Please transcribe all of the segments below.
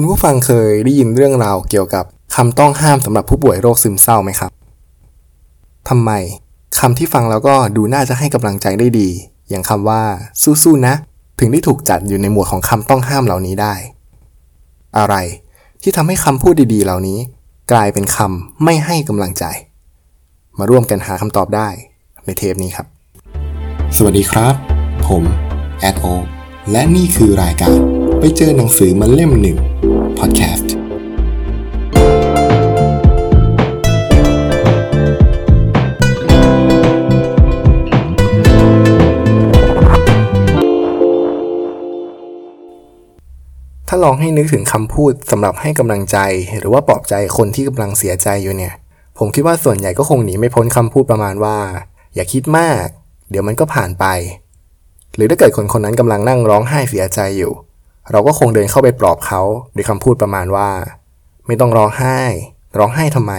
คุณผู้ฟังเคยได้ยินเรื่องราวเกี่ยวกับคำต้องห้ามสำหรับผู้ป่วยโรคซึมเศร้าไหมครับทำไมคำที่ฟังแล้วก็ดูน่าจะให้กำลังใจได้ดี อย่างคำว่า สู้ๆนะ ถึงได้ถูกจัดอยู่ในหมวดของคำต้องห้ามเหล่านี้ได้ อะไรที่ทำให้คำพูดดีๆ เหล่านี้ กลายเป็นคำไม่ให้กำลังใจ มาร่วมกันหาคำตอบได้ในเทปนี้ครับ สวัสดีครับ ผมแอดโอและนี่คือรายการ ไปเจอหนังสือมาเล่มหนึ่งพอดแคสต์ถ้าลองให้นึกถึงคำพูดสำหรับให้กำลังใจหรือว่าปลอบใจคนที่กำลังเสียใจอยู่เนี่ย ผมคิดว่าส่วนใหญ่ก็คงหนีไม่พ้นคำพูดประมาณว่า อย่าคิดมาก เดี๋ยวมันก็ผ่านไป หรือถ้าเกิดคนคนนั้นกำลังนั่งร้องไห้เสียใจอยู่ เราก็คงเดินเข้าไปปลอบเขาด้วยคำพูดประมาณว่า ไม่ต้องร้องไห้ ร้องไห้ทำไม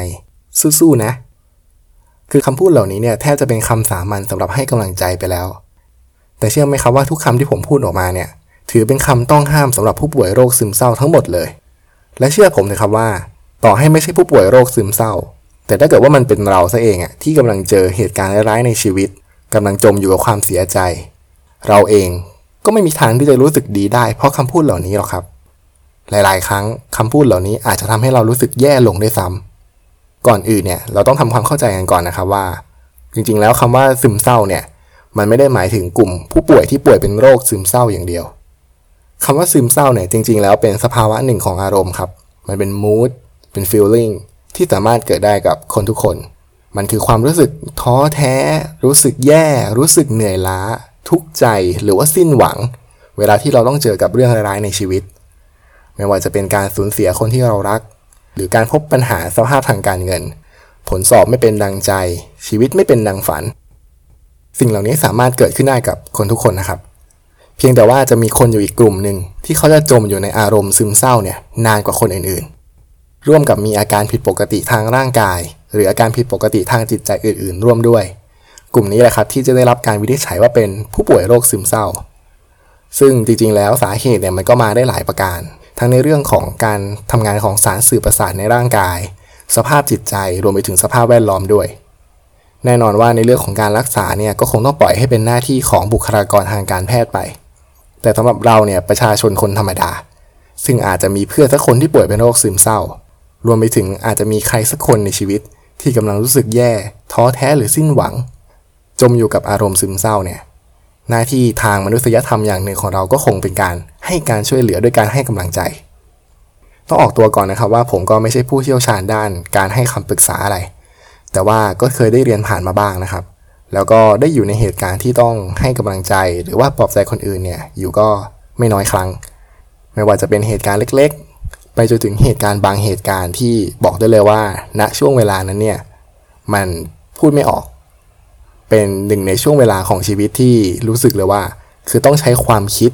สู้ๆนะ คือคำพูดเหล่านี้เนี่ยแทบจะเป็นคำสามัญสำหรับให้กำลังใจไปแล้ว แต่เชื่อไหมครับว่าทุกคำที่ผมพูดออกมาเนี่ย ถือเป็นคำต้องห้ามสำหรับผู้ป่วยโรคซึมเศร้าทั้งหมดเลย และเชื่อผมเลยครับว่า ต่อให้ไม่ใช่ผู้ป่วยโรคซึมเศร้า แต่ถ้าเกิดว่ามันเป็นเราซะเองอะที่กำลังเจอเหตุการณ์ร้ายๆในชีวิตกำลังจมอยู่กับความเสียใจ เราเอง ก็ไม่มีทางที่จะรู้สึกดีได้ เพราะคำพูดเหล่านี้หรอกครับ หลาย ๆ ครั้งคำพูดเหล่านี้อาจจะทำให้เรารู้สึกแย่ลงด้วยซ้ำก่อนอื่นเนี่ยเราต้องทำความเข้าใจกันก่อนนะครับว่า จริง ๆ แล้วคำว่าซึมเศร้าเนี่ย มันไม่ได้หมายถึงกลุ่ม ผู้ป่วยที่ป่วยเป็นโรคซึมเศร้าอย่างเดียวคำว่าซึมเศร้าเนี่ยจริง ๆ แล้วเป็นสภาวะหนึ่งของอารมณ์ครับ มันเป็น mood เป็น feeling ที่สามารถเกิดได้กับคนทุกคน มันคือความรู้สึกท้อแท้ รู้สึกแย่ รู้สึกเหนื่อยล้า ทุกข์ใจหรือว่าสิ้นหวัง เวลาที่เราต้องเจอกับเรื่องร้ายๆในชีวิต ไม่ว่าจะเป็นการสูญเสียคนที่เรารัก หรือการพบปัญหาสภาพทางการเงิน ผลสอบไม่เป็นดังใจ ชีวิตไม่เป็นดังฝัน สิ่งเหล่านี้สามารถเกิดขึ้นได้กับคนทุกคนนะครับ เพียงแต่ว่าจะมีคนอยู่อีกกลุ่มหนึ่งที่เขาจะจมอยู่ในอารมณ์ซึมเศร้าเนี่ยนานกว่าคนอื่นๆ ร่วมกับมีอาการผิดปกติทางร่างกาย หรืออาการผิดปกติทางจิตใจอื่น ๆ ร่วมด้วย กลุ่มนี้แหละครับที่จะได้รับการวินิจฉัยว่าเป็นผู้ป่วยโรคซึมเศร้า ซึ่งจริงๆ แล้วสาเหตุเนี่ยมันก็มาได้หลายประการ ทั้งในเรื่องของการทำงานของสารสื่อประสาทในร่างกาย สภาพจิตใจรวมไปถึงสภาพแวดล้อมด้วย แน่นอนว่าในเรื่องของการรักษาเนี่ยก็คงต้องปล่อยให้เป็นหน้าที่ของบุคลากรทางการแพทย์ไป แต่สำหรับเราเนี่ยประชาชนคนธรรมดา ซึ่งอาจจะมีเพื่อนสักคนที่ป่วยเป็นโรคซึมเศร้า รวมไปถึงอาจจะมีใครสักคนในชีวิต ที่กำลังรู้สึกแย่ ท้อแท้หรือสิ้นหวัง จมอยู่กับอารมณ์ซึมเศร้าเนี่ยหน้าที่ทางมนุษยธรรมอย่างหนึ่งของเราก็คงเป็นการให้การช่วยเหลือด้วยการให้กำลังใจ ต้องออกตัวก่อนนะครับว่าผมก็ไม่ใช่ผู้เชี่ยวชาญด้านการให้คำปรึกษาอะไร แต่ว่าก็เคยได้เรียนผ่านมาบ้างนะครับ แล้วก็ได้อยู่ในเหตุการณ์ที่ต้องให้กำลังใจ หรือว่าปลอบใจคนอื่นเนี่ยอยู่ก็ไม่น้อยครั้ง ไม่ว่าจะเป็นเหตุการณ์เล็กๆ ไปจนถึงเหตุการณ์บางเหตุการณ์ที่บอกได้เลยว่า ณช่วงเวลานั้นเนี่ยมันพูดไม่ออก เป็นหนึ่งในช่วงเวลาของชีวิตที่รู้สึกเลยว่า คือต้องใช้ความคิด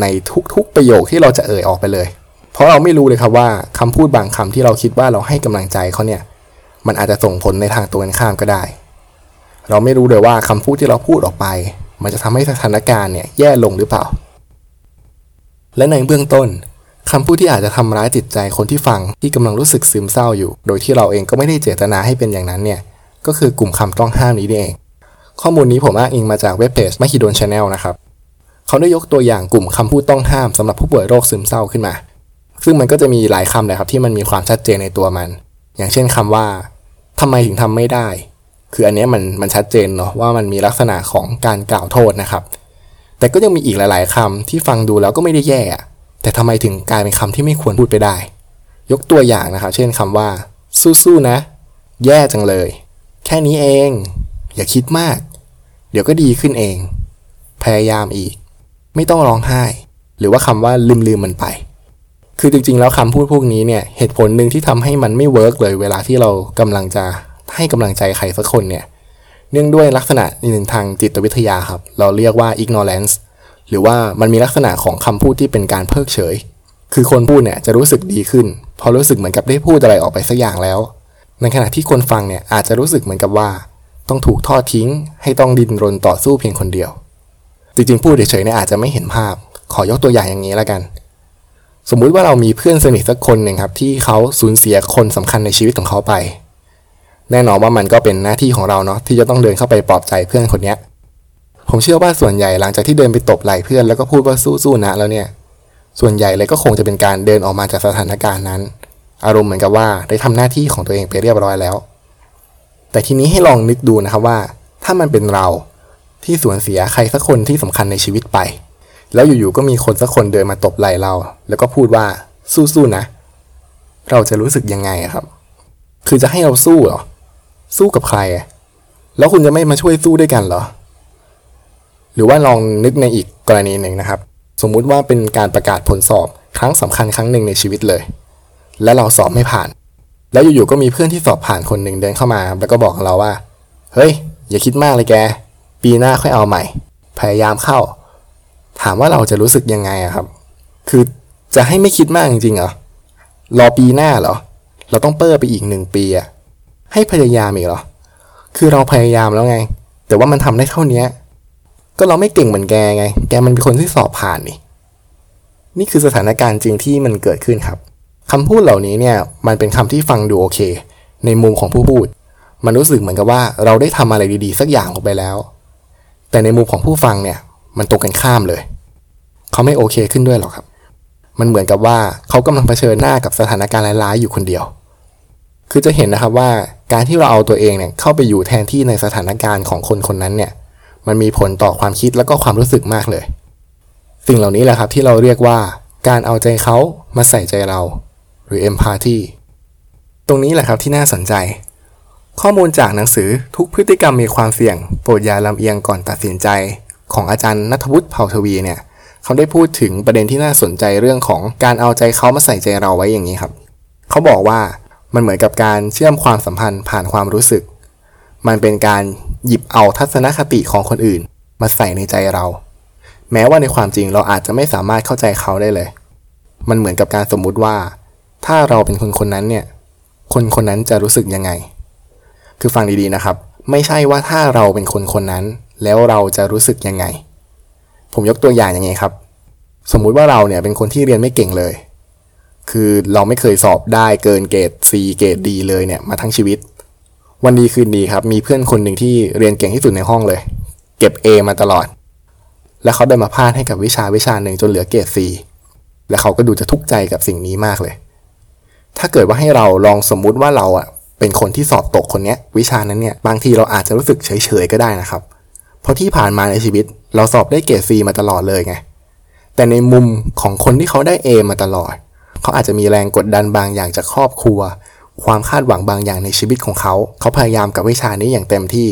ในทุกๆประโยคที่เราจะเอ่ยออกไปเลย เพราะเราไม่รู้เลยครับว่าคำพูดบางคำที่เราคิดว่าเราให้กำลังใจเขาเนี่ย มันอาจจะส่งผลในทางตรงกันข้ามก็ได้ เราไม่รู้เลยว่าคำพูดที่เราพูดออกไป มันจะทำให้สถานการณ์เนี่ยแย่ลงหรือเปล่า และในเบื้องต้นคำพูดที่อาจจะทำร้ายจิตใจคนที่ฟังที่กำลังรู้สึกซึมเศร้าอยู่ โดยที่เราเองก็ไม่ได้เจตนาให้เป็นอย่างนั้นเนี่ย ก็คือกลุ่มคำต้องห้ามนี้นี่เอง ข้อมูลนี้ผมอ้างอิงมาจากเว็บเพจ Mahidol Channel นะครับ เขาได้ยกตัวอย่างกลุ่มคำพูดต้องห้ามสำหรับผู้ป่วยโรคซึมเศร้าขึ้นมา ซึ่งมันก็จะมีหลายคำเลยครับที่มันมีความชัดเจนในตัวมัน อย่างเช่นคำว่าทำไมถึงทำไม่ได้ คืออันนี้มันมันชัดเจนเนาะว่ามันมีลักษณะของการกล่าวโทษนะครับ แต่ก็ยังมีอีกหลาย ๆคำที่ฟังดูแล้วก็ไม่ได้แย่ แต่ทำไมถึงกลายเป็นคำที่ไม่ควรพูดไปได้ ยกตัวอย่างนะครับ เช่นคำว่า สู้ๆนะ แย่จังเลย แค่นี้เอง อย่าคิดมาก เดี๋ยวก็ดีขึ้นเอง พยายามอีก ไม่ต้องร้องไห้ หรือว่าคำว่าลืมลืมมันไป คือจริงๆ แล้วคำพูดพวกนี้เนี่ย เหตุผลหนึ่งที่ทำให้มันไม่ work เลย เวลาที่เรากำลังจะให้กำลังใจใครสักคนเนี่ย เนื่องด้วยลักษณะหนึ่งทางจิตวิทยาครับ เราเรียกว่า ignorance หรือว่ามันมีลักษณะของคำพูดที่เป็นการเพิกเฉย คือคนพูดเนี่ยจะรู้สึกดีขึ้น พอรู้สึกเหมือนกับได้พูดอะไรออกไปสักอย่างแล้ว ในขณะที่คนฟังเนี่ยอาจจะรู้สึกเหมือนกับว่า ต้องถูกทอดทิ้ง ให้ต้องดินรนต่อสู้เพียงคนเดียว จริงๆพูดเฉยๆเนี่ยอาจจะไม่เห็นภาพ ขอยกตัวอย่างอย่างนี้แล้วกัน สมมุติว่าเรามีเพื่อนสนิทสักคนหนึ่งครับที่เขาสูญเสียคนสำคัญในชีวิตของเขาไป แน่นอนว่ามันก็เป็นหน้าที่ของเราเนาะที่จะต้องเดินเข้าไปปลอบใจเพื่อนคนนี้ผมเชื่อว่าส่วนใหญ่หลังจากที่เดินไปตบไหล่เพื่อนแล้วก็พูดว่าสู้ๆนะแล้วเนี่ย ส่วนใหญ่เลยก็คงจะเป็นการเดินออกมาจากสถานการณ์นั้น อารมณ์เหมือนกับว่าได้ทำหน้าที่ของตัวเองไปเรียบร้อยแล้ว แต่ทีนี้ให้ลองนึกดูนะครับว่า ถ้ามันเป็นเราที่สูญเสียใครสักคนที่สำคัญในชีวิตไป แล้วอยู่ๆก็มีคนสักคนเดินมาตบไหล่เรา แล้วก็พูดว่าสู้ๆนะ เราจะรู้สึกยังไงครับ คือจะให้เราสู้เหรอ สู้กับใคร แล้วคุณจะไม่มาช่วยสู้ด้วยกันเหรอ หรือว่าลองนึกในอีกกรณีหนึ่งนะครับ สมมุติว่าเป็นการประกาศผลสอบครั้งสำคัญครั้งหนึ่งในชีวิตเลย และเราสอบไม่ผ่าน แล้วอยู่ๆก็มีเพื่อนที่สอบผ่านคนหนึ่งเดินเข้ามา แล้วก็บอกเราว่า เฮ้ย อย่าคิดมากเลยแก ปีหน้าค่อยเอาใหม่ พยายามเข้า ถามว่าเราจะรู้สึกยังไงอะครับ คือจะให้ไม่คิดมากจริงๆเหรอ รอปีหน้าเหรอ เราต้องเปิดไปอีกหนึ่งปีอะให้พยายามอีกเหรอ คือเราพยายามแล้วไง แต่ว่ามันทำได้เท่านี้ ก็เราไม่เก่งเหมือนแกไง แกมันเป็นคนที่สอบผ่านนี่ นี่คือสถานการณ์จริงที่มันเกิดขึ้นครับ คำพูดเหล่านี้เนี่ยมันเป็นคำที่ฟังดูโอเค ในมุมของผู้พูด มันรู้สึกเหมือนกับว่าเราได้ทำอะไรดีๆ สักอย่างออกไปแล้ว แต่ในมุมของผู้ฟังเนี่ยมันตรงกันข้ามเลย เขาไม่โอเคขึ้นด้วยหรอกครับ มันเหมือนกับว่าเขากำลังเผชิญหน้ากับสถานการณ์ร้ายๆอยู่คนเดียว คือจะเห็นนะครับว่าการที่เราเอาตัวเองเนี่ยเข้าไปอยู่แทนที่ในสถานการณ์ของคนคนนั้นเนี่ยมันมีผลต่อความคิดแล้วก็ความรู้สึกมากเลย สิ่งเหล่านี้แหละครับที่เราเรียกว่าการเอาใจเขามาใส่ใจเรา หรือ empathy ตรงนี้แหละครับที่น่าสนใจ ข้อมูลจากหนังสือทุกพฤติกรรมมีความเสี่ยง โปรดอย่าลำเอียงก่อนตัดสินใจ ของอาจารย์นัทวุฒิเผ่าทวีเนี่ยเขาได้พูดถึงประเด็นที่น่าสนใจเรื่องของการเอาใจเขามาใส่ใจเราไว้อย่างนี้ครับ เขาบอกว่ามันเหมือนกับการเชื่อมความสัมพันธ์ผ่านความรู้สึก มันเป็นการหยิบเอาทัศนคติของคนอื่น มาใส่ในใจเรา แม้ว่าในความจริงเราอาจจะไม่สามารถเข้าใจเขาได้เลย มันเหมือนกับการสมมุติว่า ถ้าเราเป็นคนคนนั้นเนี่ย คนคนนั้นจะรู้สึกยังไง คือฟังดีๆนะครับ ไม่ใช่ว่าถ้าเราเป็นคนคนนั้น แล้วเราจะรู้สึกยังไง ผมยกตัวอย่างอย่างนี้ครับ สมมุติว่าเราเนี่ยเป็นคนที่เรียนไม่เก่งเลย คือเราไม่เคยสอบได้เกินเกรด C เกรด D เลยเนี่ยมาทั้งชีวิต วันดีคืนดีครับ มีเพื่อนคนหนึ่งที่เรียนเก่งที่สุดในห้องเลย เก็บ A มาตลอด แล้วเขาได้มาพลาดให้กับวิชาวิชาหนึ่งจนเหลือเกรด C และเขาก็ดูจะทุกข์ใจกับสิ่งนี้มากเลย ถ้าเกิดว่าให้เราลองสมมุติว่าเราอะเป็นคนที่สอบตกคนเนี้ยวิชานั้นเนี่ยบางทีเราอาจจะรู้สึกเฉยๆก็ได้นะครับ เพราะที่ผ่านมาในชีวิต เราสอบได้เกรด C มาตลอดเลยไงแต่ในมุมของคนที่เขาได้ A มาตลอด เขาอาจจะมีแรงกดดันบางอย่างจากครอบครัว ความคาดหวังบางอย่างในชีวิตของเขา เขาพยายามกับวิชานี้อย่างเต็มที่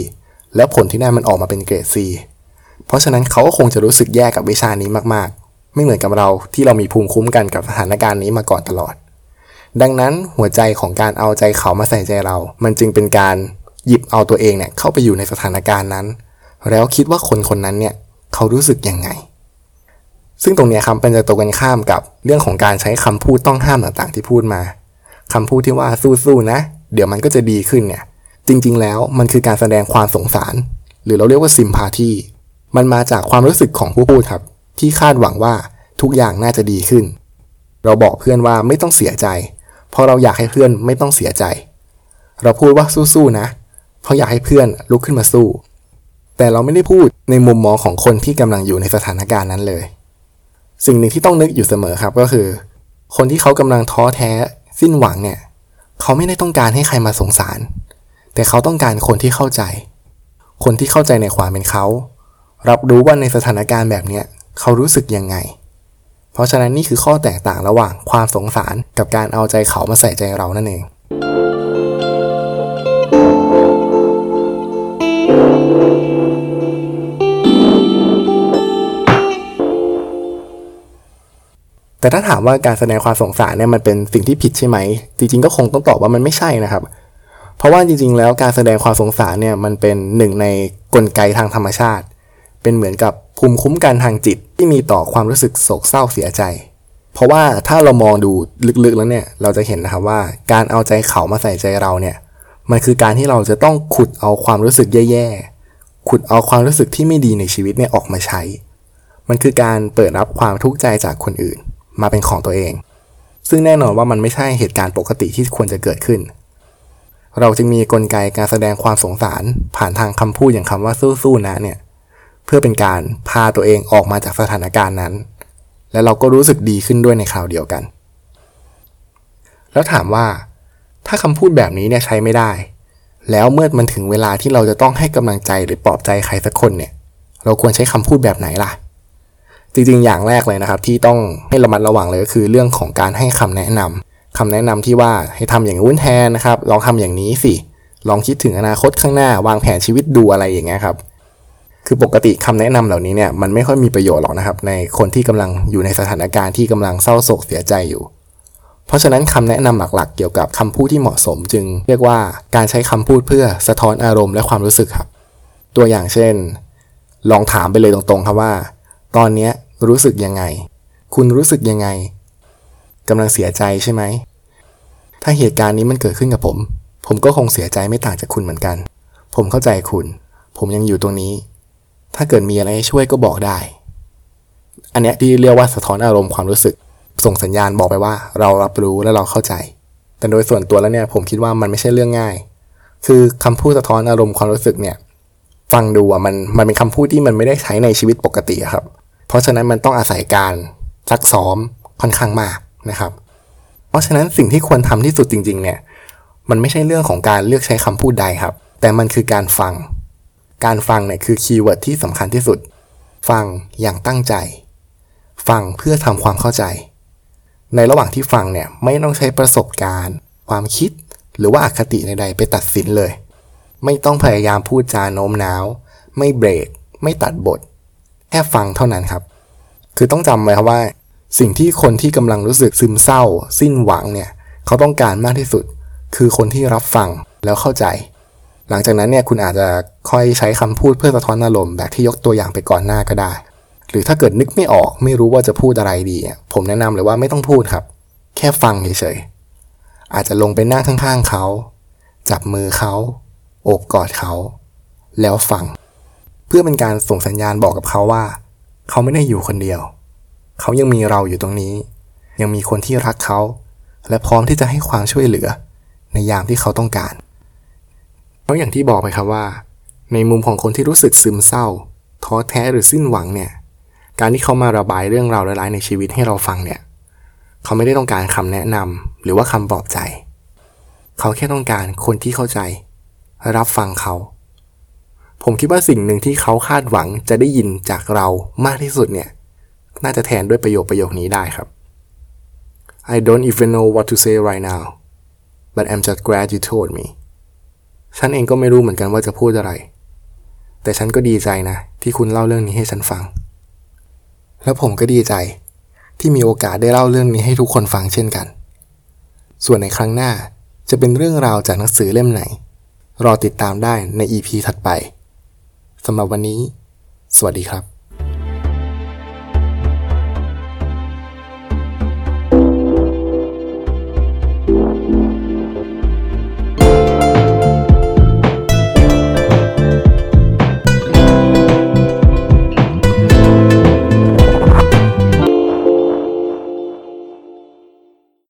แล้วผลที่ได้มันออกมาเป็นเกรด C เพราะฉะนั้นเขาก็คงจะรู้สึกแย่กับวิชานี้มากๆ ไม่เหมือนกับเราที่เรามีภูมิคุ้มกันกับสถานการณ์นี้มาก่อนตลอด ดังนั้นหัวใจของการเอาใจเขามาใส่ใจเรา มันจึงเป็นการหยิบเอาตัวเองเนี่ยเข้าไปอยู่ในสถานการณ์นั้น แล้วคิดว่าคนคนนั้นเนี่ยเขารู้สึกยังไง ซึ่งตรงนี้ครับเป็นจะตรงกันข้ามกับเรื่องของการใช้คำพูดต้องห้ามต่างๆที่พูดมาคำพูดที่ว่าสู้ๆนะ เดี๋ยวมันก็จะดีขึ้นเนี่ย จริงๆ แล้วมันคือการแสดงความสงสาร หรือเราเรียกว่าซิมพาธีมันมาจากความรู้สึกของผู้พูดครับ ที่คาดหวังว่าทุกอย่างน่าจะดีขึ้น เราบอกเพื่อนว่าไม่ต้องเสียใจ เพราะเราอยากให้เพื่อนไม่ต้องเสียใจ เราพูดว่าสู้ๆนะ เพราะอยากให้เพื่อนลุกขึ้นมาสู้ แต่เราไม่ได้พูดในมุมมองของคนที่กำลังอยู่ในสถานการณ์นั้นเลย สิ่งหนึ่งที่ต้องนึกอยู่เสมอครับก็คือ คนที่เขากำลังท้อแท้ สิ้นหวังเนี่ยเขาไม่ได้ต้องการให้ใครมาสงสาร แต่เขาต้องการคนที่เข้าใจ คนที่เข้าใจในความเป็นเขา รับรู้ว่าในสถานการณ์แบบเนี้ยเขารู้สึกยังไง เพราะฉะนั้นนี่คือข้อแตกต่างระหว่างความสงสารกับการเอาใจเขามาใส่ใจเรานั่นเองแต่ถ้าถามว่าการแสดงความสงสารเนี่ยมันเป็นสิ่งที่ผิดใช่ไหม จริงๆก็คงต้องตอบว่ามันไม่ใช่นะครับ เพราะว่าจริงๆ แล้วการแสดงความสงสารเนี่ยมันเป็นหนึ่งในกลไกทางธรรมชาติ เป็นเหมือนกับ ภูมิคุ้มกันทางจิตที่มีต่อความรู้สึกโศกเศร้าเสียใจ เพราะว่าถ้าเรามองดูลึกๆแล้วเนี่ย เราจะเห็นนะครับว่าการเอาใจเขามาใส่ใจเราเนี่ย มันคือการที่เราจะต้องขุดเอาความรู้สึกแย่ๆ ขุดเอาความรู้สึกที่ไม่ดีในชีวิตเนี่ยออกมาใช้ มันคือการเปิดรับความทุกข์ใจจากคนอื่น มาเป็นของตัวเอง ซึ่งแน่นอนว่ามันไม่ใช่เหตุการณ์ปกติที่ควรจะเกิดขึ้นเราจึงมีกลไกการแสดงความสงสารผ่านทางคำพูดอย่างคำว่าสู้ๆนะเนี่ย เพื่อเป็นการพาตัวเองออกมาจากสถานการณ์นั้น และเราก็รู้สึกดีขึ้นด้วยในคราวเดียวกัน แล้วถามว่าถ้าคำพูดแบบนี้เนี่ยใช้ไม่ได้ แล้วเมื่อมันถึงเวลาที่เราจะต้องให้กำลังใจหรือปลอบใจใครสักคนเนี่ย เราควรใช้คำพูดแบบไหนล่ะ จริงๆ อย่างแรกเลยนะครับ ที่ต้องให้ระมัดระวังเลยก็คือเรื่องของการให้คำแนะนำคำแนะนำที่ว่าให้ทำอย่างนู้นแทนนะครับ ลองทำอย่างนี้สิ ลองคิดถึงอนาคตข้างหน้าวางแผนชีวิตดูอะไรอย่างเงี้ยครับ คือปกติคำแนะนำเหล่านี้เนี่ยมันไม่ค่อยมีประโยชน์หรอกนะครับ ในคนที่กำลังอยู่ในสถานการณ์ที่กำลังเศร้าโศกเสียใจอยู่ เพราะฉะนั้นคำแนะนำหลักๆ เกี่ยวกับคำพูดที่เหมาะสม จึงเรียกว่าการใช้คำพูดเพื่อสะท้อนอารมณ์และความรู้สึกครับ ตัวอย่างเช่น ลองถามไปเลยตรงๆครับว่า ตอนนี้รู้สึกยังไง คุณรู้สึกยังไงกำลังเสียใจใช่ไหมถ้าเหตุการณ์นี้มันเกิดขึ้นกับผม ผมก็คงเสียใจไม่ต่างจากคุณเหมือนกัน ผมเข้าใจคุณ ผมยังอยู่ตรงนี้ ถ้าเกิดมีอะไรให้ช่วยก็บอกได้ อันเนี้ยที่เรียกว่าสะท้อนอารมณ์ความรู้สึก ส่งสัญญาณบอกไปว่า เรารับรู้และเราเข้าใจ แต่โดยส่วนตัวแล้วเนี่ยผมคิดว่ามันไม่ใช่เรื่องง่าย คือคำพูดสะท้อนอารมณ์ความรู้สึกเนี่ยฟังดูอะมันมันเป็นคำพูดที่มันไม่ได้ใช้ในชีวิตปกติครับ เพราะฉะนั้นมันต้องอาศัยการซักซ้อมค่อนข้างมากนะครับ เพราะฉะนั้นสิ่งที่ควรทำที่สุดจริง ๆ เนี่ย มันไม่ใช่เรื่องของการเลือกใช้คำพูดใดครับ แต่มันคือการฟัง การฟังเนี่ยคือ keyword ที่สำคัญที่สุด ฟังอย่างตั้งใจ ฟังเพื่อทำความเข้าใจ ในระหว่างที่ฟังเนี่ยไม่ต้องใช้ประสบการณ์ ความคิดหรือว่าอคติใดๆไปตัดสินเลย ไม่ต้องพยายามพูดจาโน้มน้าว ไม่เบรก ไม่ตัดบท แค่ฟังเท่านั้นครับ คือต้องจำไว้ครับว่า สิ่งที่คนที่กำลังรู้สึกซึมเศร้า สิ้นหวังเนี่ย เขาต้องการมากที่สุด คือคนที่รับฟังแล้วเข้าใจ หลังจากนั้นเนี่ยคุณอาจจะค่อยใช้คำพูดเพื่อสะท้อนอารมณ์แบบที่ยกตัวอย่างไปก่อนหน้าก็ได้ หรือถ้าเกิดนึกไม่ออกไม่รู้ว่าจะพูดอะไรดี ผมแนะนำเลยว่าไม่ต้องพูดครับ แค่ฟังเฉยๆอาจจะลงไปนั่งข้างๆเขา จับมือเขาโอบกอดเขา แล้วฟัง เพื่อเป็นการส่งสัญญาณบอกกับเขาว่า เขาไม่ได้อยู่คนเดียว เขายังมีเราอยู่ตรงนี้ ยังมีคนที่รักเขา และพร้อมที่จะให้ความช่วยเหลือ ในยามที่เขาต้องการ เพราะอย่างที่บอกไปครับว่า ในมุมของคนที่รู้สึกซึมเศร้า ท้อแท้หรือสิ้นหวังเนี่ย การที่เขามาระบายเรื่องราวร้ายๆในชีวิตให้เราฟังเนี่ย เขาไม่ได้ต้องการคำแนะนำหรือว่าคำปลอบใจ เขาแค่ต้องการคนที่เข้าใจ รับฟังเขา ผมคิดว่าสิ่งหนึ่งที่เขาคาดหวังจะได้ยินจากเรามากที่สุดเนี่ย น่าจะแทนด้วยประโยคประโยคนี้ได้ครับ I don't even know what to say right now but I'm just glad you told me ฉันเองก็ไม่รู้เหมือนกันว่าจะพูดอะไร แต่ฉันก็ดีใจนะ ที่คุณเล่าเรื่องนี้ให้ฉันฟัง แล้วผมก็ดีใจ ที่มีโอกาสได้เล่าเรื่องนี้ให้ทุกคนฟังเช่นกัน ส่วนในครั้งหน้าจะเป็นเรื่องราวจากหนังสือเล่มไหน รอติดตามได้ใน EP ถัดไปสำหรับวันนี้ สวัสดีครับ